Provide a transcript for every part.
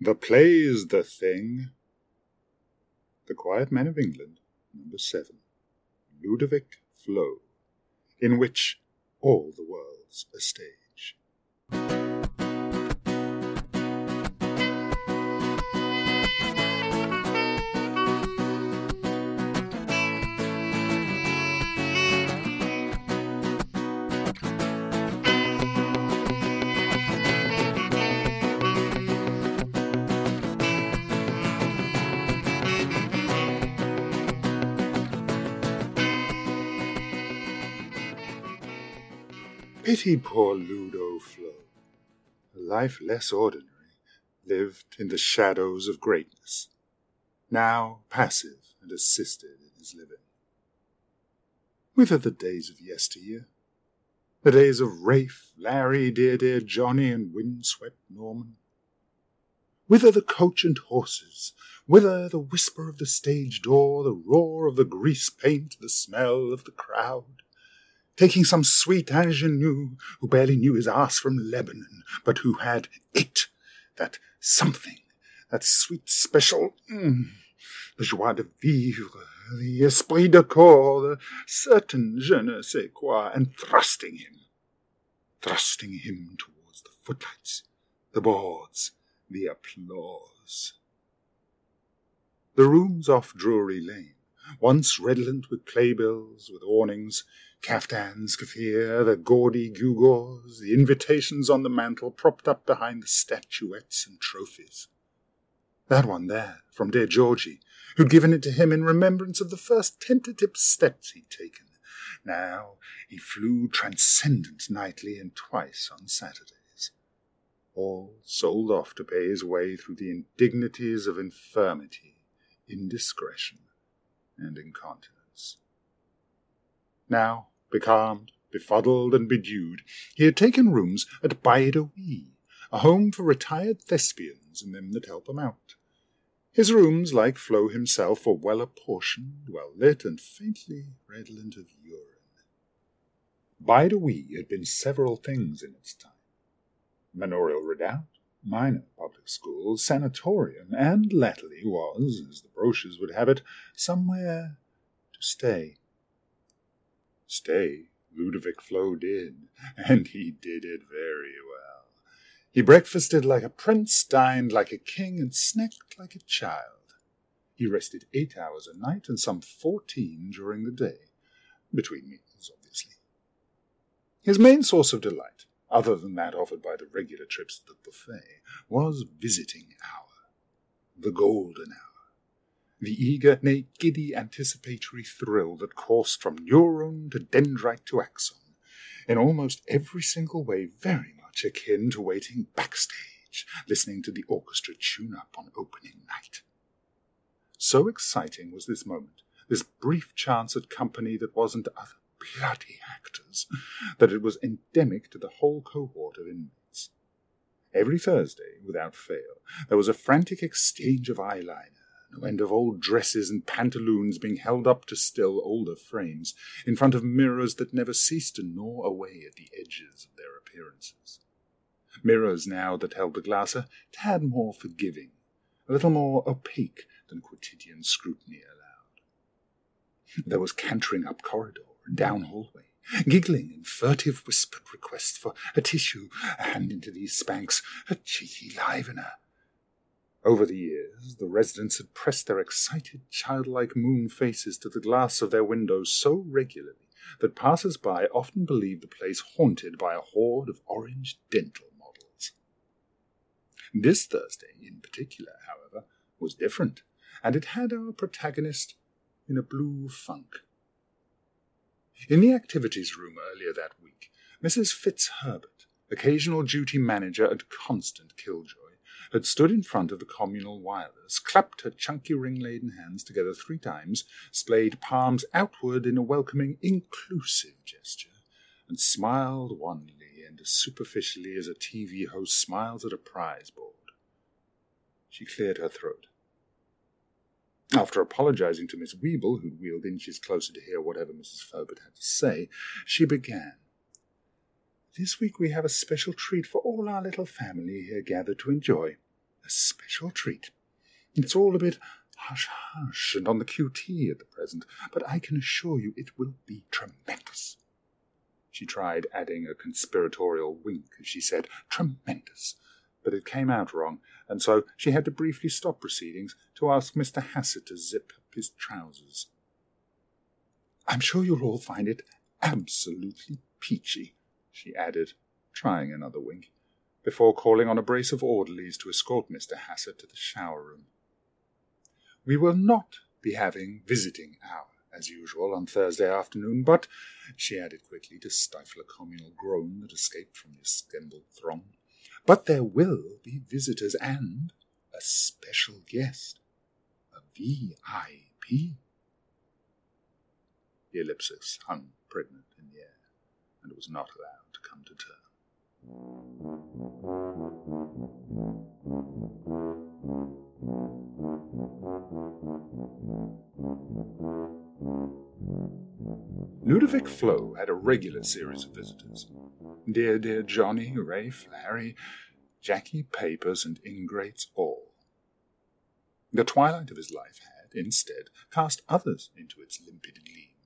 The play's the thing. The Quiet Men of England, number seven. Ludovic Flow, in which all the world's a stage. Pity poor Ludo Flow. A life less ordinary, lived in the shadows of greatness, now passive and assisted in his living. Whither the days of yesteryear? The days of Rafe, Larry, dear, dear Johnny, and wind-swept Norman? Whither the coach and horses? Whither the whisper of the stage door, the roar of the grease paint, the smell of the crowd? Taking some sweet ingenue who barely knew his ass from Lebanon, but who had it, that something, that sweet special, mm, the joie de vivre, the esprit de corps, the certain je ne sais quoi, and thrusting him, thrusting him towards the footlights, the boards, the applause. The rooms off Drury Lane, once redolent with playbills, with awnings, caftans, kaffir, the gaudy gewgaws, the invitations on the mantel propped up behind the statuettes and trophies. That one there, from dear Georgie, who'd given it to him in remembrance of the first tentative steps he'd taken. Now he flew transcendent nightly and twice on Saturdays. All sold off to pay his way through the indignities of infirmity, indiscretion, and incontinence. Now, becalmed, befuddled, and bedewed, he had taken rooms at Bide a home for retired thespians and them that help out. His rooms, like Flow himself, were well apportioned, well lit, and faintly redolent of urine. Wee had been several things in its time manorial redoubt, minor public school, sanatorium, and latterly was, as the brochures would have it, somewhere to stay. Stay, Ludovic Flow did, and he did it very well. He breakfasted like a prince, dined like a king, and snacked like a child. He rested eight hours a night and some fourteen during the day, between meals, obviously. His main source of delight, other than that offered by the regular trips to the buffet, was visiting hour, the golden hour the eager, nay, giddy anticipatory thrill that coursed from neuron to dendrite to axon, in almost every single way very much akin to waiting backstage, listening to the orchestra tune up on opening night. So exciting was this moment, this brief chance at company that wasn't other bloody actors, that it was endemic to the whole cohort of inmates. Every Thursday, without fail, there was a frantic exchange of eyeliner no end of old dresses and pantaloons being held up to still older frames, in front of mirrors that never ceased to gnaw away at the edges of their appearances. Mirrors now that held the glass a tad more forgiving, a little more opaque than quotidian scrutiny allowed. There was cantering up corridor and down hallway, giggling and furtive whispered requests for a tissue, a hand into these Spanx, a cheeky livener, over the years, the residents had pressed their excited, childlike moon faces to the glass of their windows so regularly that passers by often believed the place haunted by a horde of orange dental models. This Thursday, in particular, however, was different, and it had our protagonist in a blue funk. In the activities room earlier that week, Mrs. Fitzherbert, occasional duty manager and constant killjoy, had stood in front of the communal wireless, clapped her chunky ring-laden hands together three times, splayed palms outward in a welcoming, inclusive gesture, and smiled wanly and as superficially as a TV host smiles at a prize board. She cleared her throat. After apologizing to Miss Weeble, who'd wheeled inches closer to hear whatever Mrs. Ferbert had to say, she began. This week we have a special treat for all our little family here gathered to enjoy. A special treat. It's all a bit hush hush and on the QT at the present, but I can assure you it will be tremendous. She tried adding a conspiratorial wink as she said, Tremendous. But it came out wrong, and so she had to briefly stop proceedings to ask Mr. Hassett to zip up his trousers. I'm sure you'll all find it absolutely peachy, she added, trying another wink, before calling on a brace of orderlies to escort Mr. Hassett to the shower room. We will not be having visiting hour as usual on Thursday afternoon, but, she added quickly to stifle a communal groan that escaped from the assembled throng, but there will be visitors and a special guest, a VIP. The ellipsis hung pregnant in the air, and was not allowed to come to term. Ludovic Flow had a regular series of visitors. Dear, dear Johnny, Rafe, Larry, Jackie Papers, and ingrates all. The twilight of his life had, instead, cast others into its limpid gleam.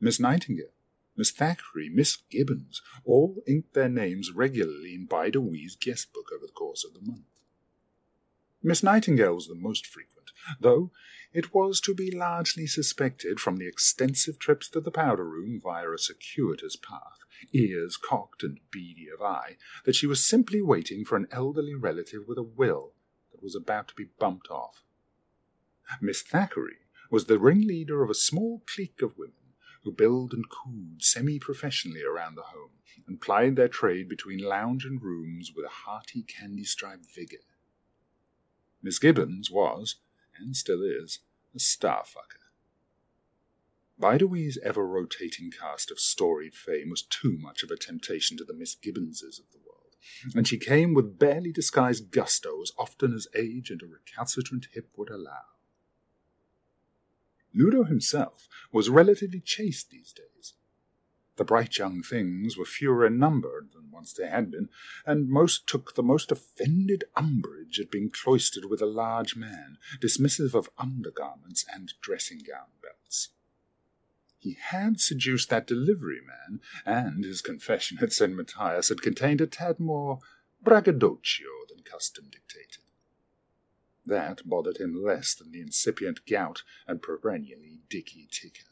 Miss Nightingale, Miss Thackeray, Miss Gibbons, all inked their names regularly in Bide-a-Wee's guest book over the course of the month. Miss Nightingale was the most frequent, though it was to be largely suspected from the extensive trips to the powder room via a circuitous path, ears cocked and beady of eye, that she was simply waiting for an elderly relative with a will that was about to be bumped off. Miss Thackeray was the ringleader of a small clique of women who billed and cooed semi professionally around the home and plied their trade between lounge and rooms with a hearty candy striped vigour. Miss Gibbons was, and still is, a starfucker. Bide-a-Wee's ever rotating cast of storied fame was too much of a temptation to the Miss Gibbonses of the world, and she came with barely disguised gusto as often as age and a recalcitrant hip would allow. Ludo himself was relatively chaste these days, the bright young things were fewer in number than once they had been, and most took the most offended umbrage at being cloistered with a large man, dismissive of undergarments and dressing gown belts. He had seduced that delivery man, and his confession at St. Matthias had contained a tad more braggadocio than custom dictated. That bothered him less than the incipient gout and perennially dicky ticker.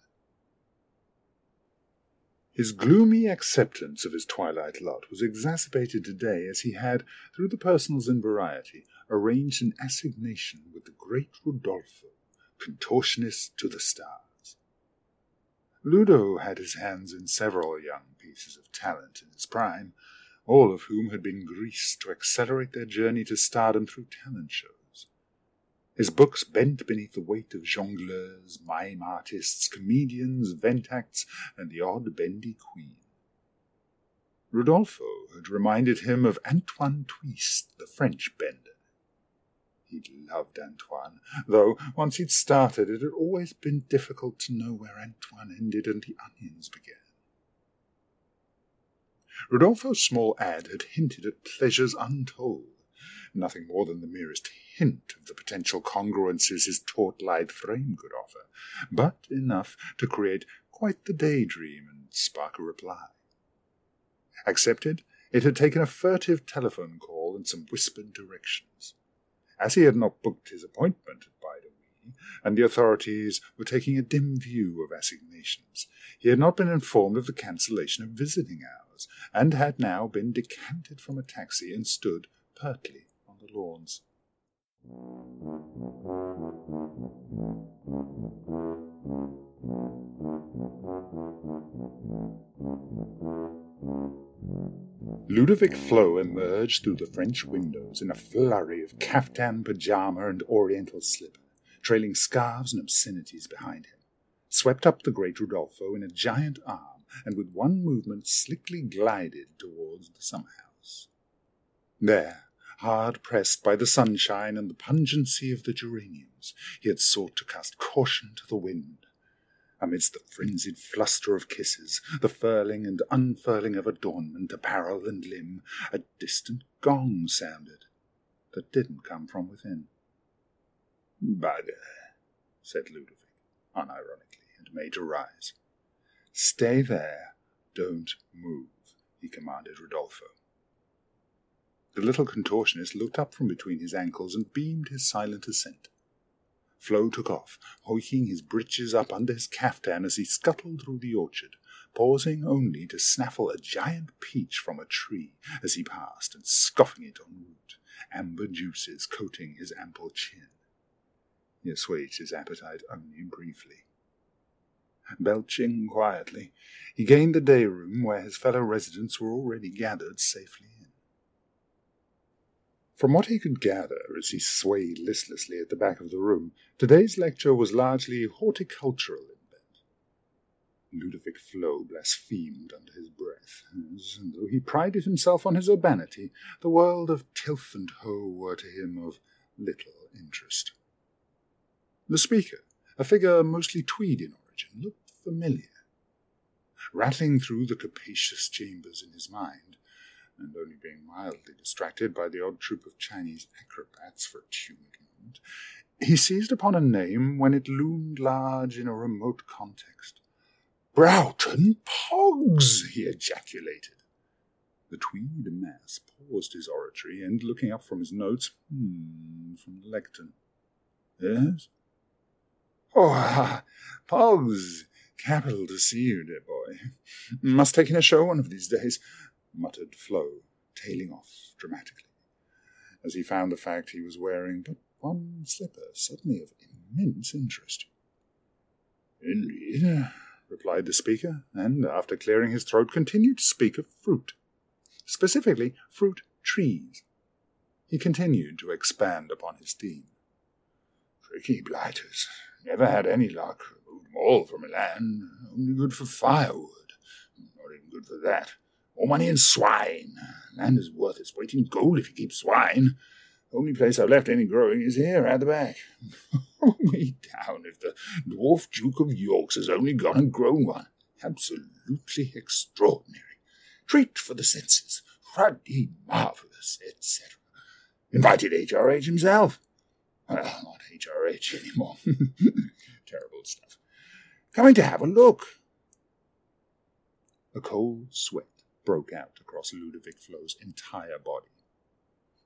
His gloomy acceptance of his twilight lot was exacerbated today as he had, through the personals in variety, arranged an assignation with the great Rodolfo, contortionist to the stars. Ludo had his hands in several young pieces of talent in his prime, all of whom had been greased to accelerate their journey to stardom through talent shows. His books bent beneath the weight of jongleurs, mime artists, comedians, vent acts, and the odd bendy queen. Rodolfo had reminded him of Antoine Twist, the French bender. He'd loved Antoine, though once he'd started it had always been difficult to know where Antoine ended and the onions began. Rodolfo's small ad had hinted at pleasures untold, nothing more than the merest hint of the potential congruences his taut-lithe frame could offer, but enough to create quite the daydream and spark a reply. Accepted, it had taken a furtive telephone call and some whispered directions. As he had not booked his appointment at Bide-a-Wee, and the authorities were taking a dim view of assignations, he had not been informed of the cancellation of visiting hours, and had now been decanted from a taxi and stood pertly on the lawns. Ludovic Flow emerged through the French windows in a flurry of caftan, pajama, and oriental slipper, trailing scarves and obscenities behind him, swept up the great Rodolfo in a giant arm, and with one movement slickly glided towards the summer house. There, hard pressed by the sunshine and the pungency of the geraniums, he had sought to cast caution to the wind. Amidst the frenzied fluster of kisses, the furling and unfurling of adornment, apparel, and limb, a distant gong sounded. that didn't come from within. Bugger, said Ludovic, unironically, and made to rise. Stay there, don't move, he commanded Rodolfo. The little contortionist looked up from between his ankles and beamed his silent assent. Flow took off, hoiking his breeches up under his caftan as he scuttled through the orchard, pausing only to snaffle a giant peach from a tree as he passed and scoffing it en route, amber juices coating his ample chin. He assuaged his appetite only briefly. Belching quietly, he gained the day room where his fellow residents were already gathered safely. From what he could gather as he swayed listlessly at the back of the room, today's lecture was largely horticultural in bent. Ludovic Flow blasphemed under his breath, as, though he prided himself on his urbanity, the world of tilth and hoe were to him of little interest. The speaker, a figure mostly tweed in origin, looked familiar. Rattling through the capacious chambers in his mind, and only being mildly distracted by the odd troop of Chinese acrobats for a tumid he seized upon a name when it loomed large in a remote context. Broughton Poggs! he ejaculated. The tweed mass paused his oratory, and looking up from his notes, hmm, from the lectern. Yes? Oh, ah, Poggs! Capital to see you, dear boy. Must take in a show one of these days muttered Flow, tailing off dramatically, as he found the fact he was wearing but one slipper suddenly of immense interest. Indeed, replied the speaker, and after clearing his throat continued to speak of fruit, specifically fruit trees. He continued to expand upon his theme. Tricky blighters. Never had any luck. Removed them all from Milan. Only good for firewood. Not even good for that. More money in swine. Land is worth its weight in gold if you keep swine. The Only place I've left any growing is here at the back. Me down if the dwarf Duke of York's has only gone and grown one. Absolutely extraordinary. Treat for the senses. Ruddy, marvellous, etc. Invited H.R.H. himself. Well, not H.R.H. anymore. Terrible stuff. Coming to have a look. A cold sweat broke out across Ludovic Flow's entire body.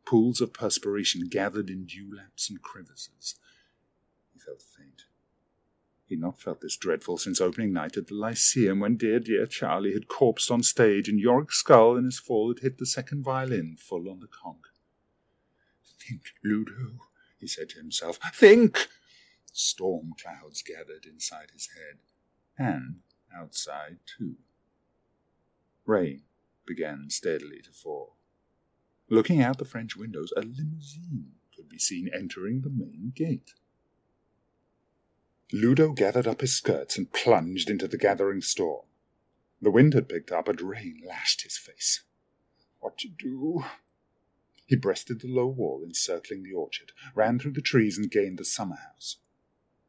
Pools of perspiration gathered in dewlaps and crevices. He felt faint. He had not felt this dreadful since opening night at the Lyceum when dear, dear Charlie had corpsed on stage and Yorick's skull in his fall had hit the second violin full on the conch. Think, Ludo, he said to himself. Think! Storm clouds gathered inside his head, and outside too. Rain began steadily to fall. Looking out the French windows, a limousine could be seen entering the main gate. Ludo gathered up his skirts and plunged into the gathering storm. The wind had picked up, and rain lashed his face. What to do? He breasted the low wall encircling the orchard, ran through the trees, and gained the summer house.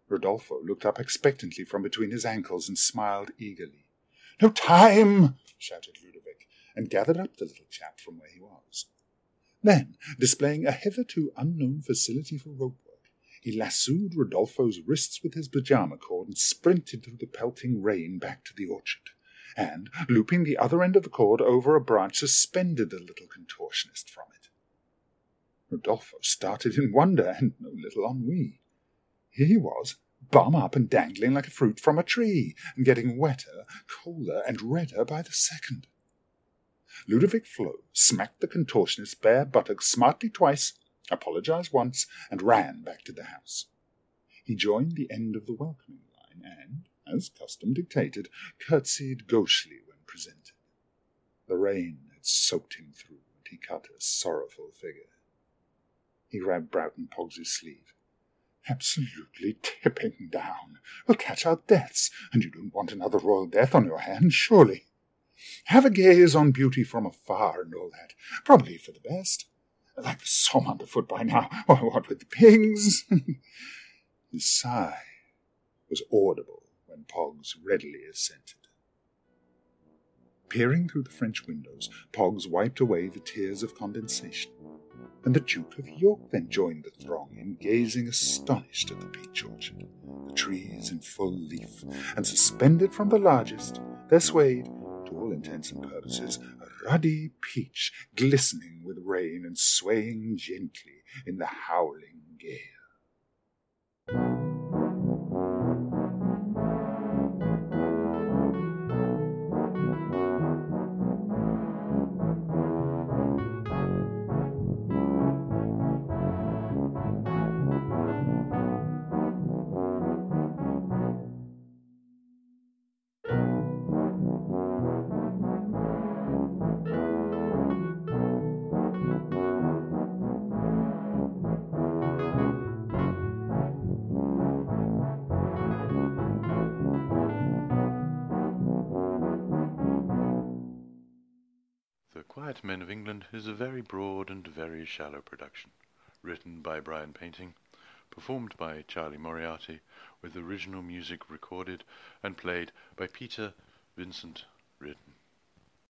Rodolfo looked up expectantly from between his ankles and smiled eagerly. No time! shouted and gathered up the little chap from where he was. Then, displaying a hitherto unknown facility for rope work, he lassoed Rodolfo's wrists with his pyjama cord and sprinted through the pelting rain back to the orchard, and, looping the other end of the cord over a branch, suspended the little contortionist from it. Rodolfo started in wonder and no little ennui. Here he was, bum up and dangling like a fruit from a tree, and getting wetter, colder, and redder by the second. Ludovic Flow smacked the contortionist's bare buttocks smartly twice, apologized once, and ran back to the house. He joined the end of the welcoming line and, as custom dictated, curtsied gauchely when presented. The rain had soaked him through, and he cut a sorrowful figure. He grabbed Broughton Poggs's sleeve. Absolutely tipping down. We'll catch our deaths, and you don't want another royal death on your hands, surely. Have a gaze on beauty from afar and all that. Probably for the best. Like the Somme underfoot by now, or what with the pigs. His sigh was audible when Poggs readily assented. Peering through the French windows, Poggs wiped away the tears of condensation, and the Duke of York then joined the throng in gazing astonished at the peach orchard, the trees in full leaf, and suspended from the largest, there swayed, to all intents and purposes, a ruddy peach, glistening with rain and swaying gently in the howling gale. Men of England is a very broad and very shallow production, written by Brian Painting, performed by Charlie Moriarty, with original music recorded and played by Peter Vincent Riordan.